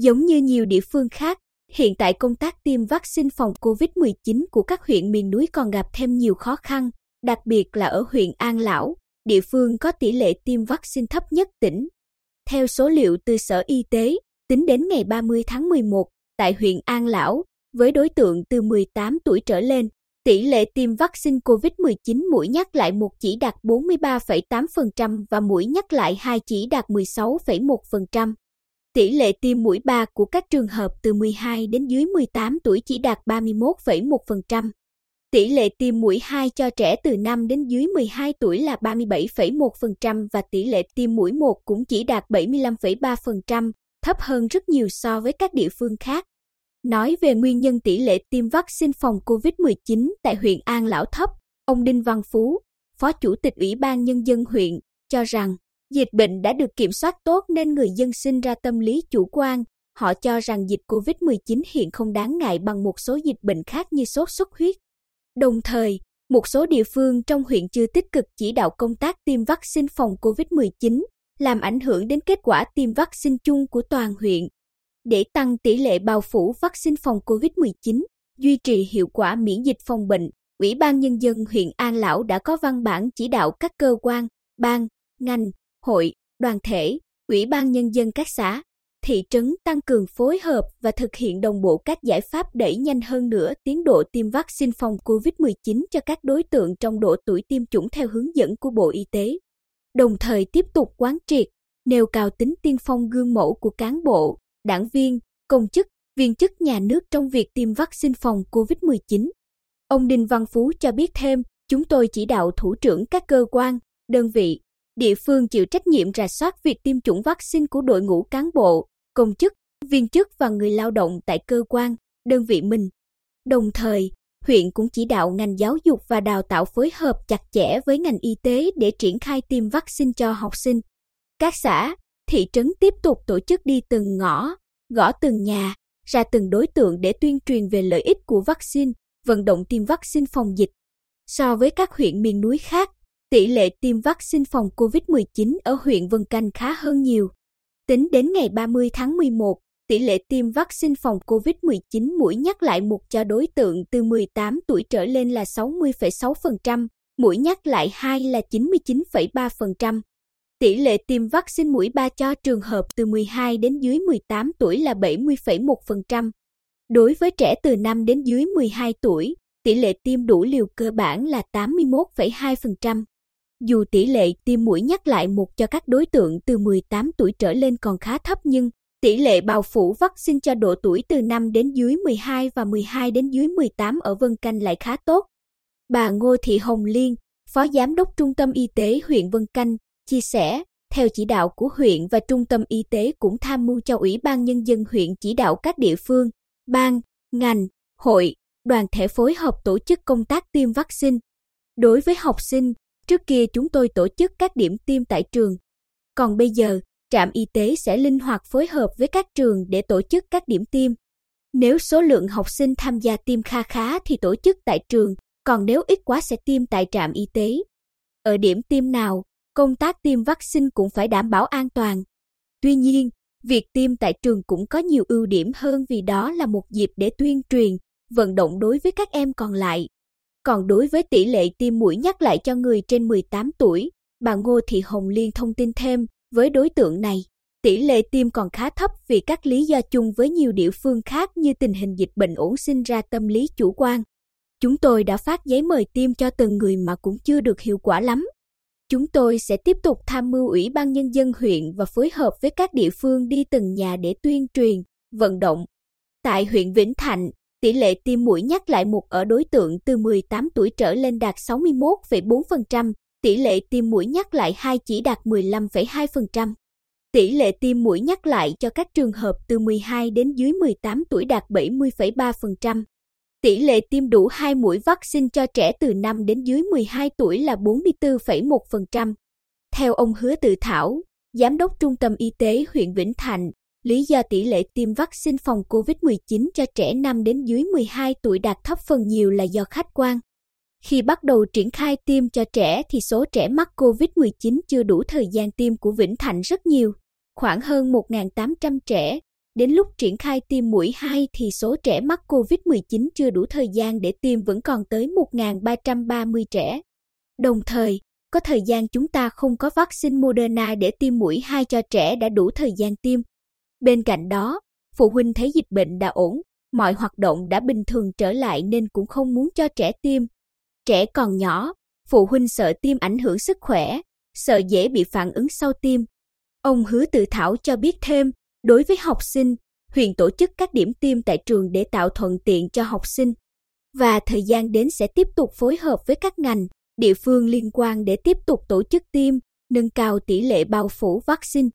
Giống như nhiều địa phương khác, hiện tại công tác tiêm vaccine phòng COVID-19 của các huyện miền núi còn gặp thêm nhiều khó khăn, đặc biệt là ở huyện An Lão, địa phương có tỷ lệ tiêm vaccine thấp nhất tỉnh. Theo số liệu từ Sở Y tế, tính đến ngày 30 tháng 11, tại huyện An Lão, với đối tượng từ 18 tuổi trở lên, tỷ lệ tiêm vaccine COVID-19 mũi nhắc lại một chỉ đạt 43,8% và mũi nhắc lại hai chỉ đạt 16,1%. Tỷ lệ tiêm mũi 3 của các trường hợp từ 12 đến dưới 18 tuổi chỉ đạt 31,1%. Tỷ lệ tiêm mũi 2 cho trẻ từ 5 đến dưới 12 tuổi là 37,1% và tỷ lệ tiêm mũi 1 cũng chỉ đạt 75,3%, thấp hơn rất nhiều so với các địa phương khác. Nói về nguyên nhân tỷ lệ tiêm vaccine phòng COVID-19 tại huyện An Lão thấp, ông Đinh Văn Phú, Phó Chủ tịch Ủy ban Nhân dân huyện, cho rằng dịch bệnh đã được kiểm soát tốt nên người dân sinh ra tâm lý chủ quan. Họ cho rằng dịch COVID-19 hiện không đáng ngại bằng một số dịch bệnh khác như sốt xuất huyết. Đồng thời, một số địa phương trong huyện chưa tích cực chỉ đạo công tác tiêm vaccine phòng COVID-19, làm ảnh hưởng đến kết quả tiêm vaccine chung của toàn huyện. Để tăng tỷ lệ bao phủ vaccine phòng COVID-19, duy trì hiệu quả miễn dịch phòng bệnh, Ủy ban Nhân dân huyện An Lão đã có văn bản chỉ đạo các cơ quan, ban, ngành, hội, đoàn thể, Ủy ban Nhân dân các xã, thị trấn tăng cường phối hợp và thực hiện đồng bộ các giải pháp đẩy nhanh hơn nữa tiến độ tiêm vaccine phòng COVID-19 cho các đối tượng trong độ tuổi tiêm chủng theo hướng dẫn của Bộ Y tế. Đồng thời tiếp tục quán triệt, nêu cao tính tiên phong gương mẫu của cán bộ, đảng viên, công chức, viên chức nhà nước trong việc tiêm vaccine phòng COVID-19. Ông Đinh Văn Phú cho biết thêm, chúng tôi chỉ đạo thủ trưởng các cơ quan, đơn vị, địa phương chịu trách nhiệm rà soát việc tiêm chủng vaccine của đội ngũ cán bộ, công chức, viên chức và người lao động tại cơ quan, đơn vị mình. Đồng thời, huyện cũng chỉ đạo ngành giáo dục và đào tạo phối hợp chặt chẽ với ngành y tế để triển khai tiêm vaccine cho học sinh. Các xã, thị trấn tiếp tục tổ chức đi từng ngõ, gõ từng nhà, ra từng đối tượng để tuyên truyền về lợi ích của vaccine, vận động tiêm vaccine phòng dịch. So với các huyện miền núi khác, tỷ lệ tiêm vaccine phòng COVID-19 ở huyện Vân Canh khá hơn nhiều. Tính đến ngày 30 tháng 11, tỷ lệ tiêm vaccine phòng COVID-19 mũi nhắc lại một cho đối tượng từ 18 tuổi trở lên là 60,6%, mũi nhắc lại 2 là 99,3%. Tỷ lệ tiêm vaccine mũi 3 cho trường hợp từ 12 đến dưới 18 tuổi là 70,1%. Đối với trẻ từ 5 đến dưới 12 tuổi, tỷ lệ tiêm đủ liều cơ bản là 81,2%. Dù tỷ lệ tiêm mũi nhắc lại một cho các đối tượng từ 18 tuổi trở lên còn khá thấp nhưng tỷ lệ bao phủ vaccine cho độ tuổi từ 5 đến dưới 12 và 12 đến dưới 18 ở Vân Canh lại khá tốt. Bà Ngô Thị Hồng Liên, Phó Giám đốc Trung tâm Y tế huyện Vân Canh, chia sẻ, theo chỉ đạo của huyện và Trung tâm Y tế cũng tham mưu cho Ủy ban Nhân dân huyện chỉ đạo các địa phương, ban, ngành, hội, đoàn thể phối hợp tổ chức công tác tiêm vaccine. Đối với học sinh, Trước kia chúng tôi tổ chức các điểm tiêm tại trường. Còn bây giờ, trạm y tế sẽ linh hoạt phối hợp với các trường để tổ chức các điểm tiêm. Nếu số lượng học sinh tham gia tiêm kha khá thì tổ chức tại trường, còn nếu ít quá sẽ tiêm tại trạm y tế. Ở điểm tiêm nào, công tác tiêm vaccine cũng phải đảm bảo an toàn. Tuy nhiên, việc tiêm tại trường cũng có nhiều ưu điểm hơn vì đó là một dịp để tuyên truyền, vận động đối với các em còn lại. Còn đối với tỷ lệ tiêm mũi nhắc lại cho người trên 18 tuổi, bà Ngô Thị Hồng Liên thông tin thêm, với đối tượng này, tỷ lệ tiêm còn khá thấp vì các lý do chung với nhiều địa phương khác như tình hình dịch bệnh ổn sinh ra tâm lý chủ quan. Chúng tôi đã phát giấy mời tiêm cho từng người mà cũng chưa được hiệu quả lắm. Chúng tôi sẽ tiếp tục tham mưu Ủy ban Nhân dân huyện và phối hợp với các địa phương đi từng nhà để tuyên truyền, vận động. Tại huyện Vĩnh Thạnh, tỷ lệ tiêm mũi nhắc lại một ở đối tượng từ 18 tuổi trở lên đạt 61,4%, tỷ lệ tiêm mũi nhắc lại hai chỉ đạt 15,2%. Tỷ lệ tiêm mũi nhắc lại cho các trường hợp từ 12 đến dưới 18 tuổi đạt 70,3%. Tỷ lệ tiêm đủ hai mũi vaccine cho trẻ từ 5 đến dưới 12 tuổi là 44,1%. Theo ông Hứa Tự Thảo, Giám đốc Trung tâm Y tế huyện Vĩnh Thạnh, Lý do tỷ lệ tiêm vaccine phòng COVID-19 cho trẻ 5 đến dưới 12 tuổi đạt thấp phần nhiều là do khách quan. Khi bắt đầu triển khai tiêm cho trẻ thì số trẻ mắc COVID-19 chưa đủ thời gian tiêm của Vĩnh Thạnh rất nhiều, khoảng hơn 1.800 trẻ. Đến lúc triển khai tiêm mũi 2 thì số trẻ mắc COVID-19 chưa đủ thời gian để tiêm vẫn còn tới 1.330 trẻ. Đồng thời, có thời gian chúng ta không có vaccine Moderna để tiêm mũi 2 cho trẻ đã đủ thời gian tiêm. Bên cạnh đó, phụ huynh thấy dịch bệnh đã ổn, mọi hoạt động đã bình thường trở lại nên cũng không muốn cho trẻ tiêm. Trẻ còn nhỏ, phụ huynh sợ tiêm ảnh hưởng sức khỏe, sợ dễ bị phản ứng sau tiêm. Ông Hứa Tự Thảo cho biết thêm, đối với học sinh, huyện tổ chức các điểm tiêm tại trường để tạo thuận tiện cho học sinh và thời gian đến sẽ tiếp tục phối hợp với các ngành, địa phương liên quan để tiếp tục tổ chức tiêm, nâng cao tỷ lệ bao phủ vaccine.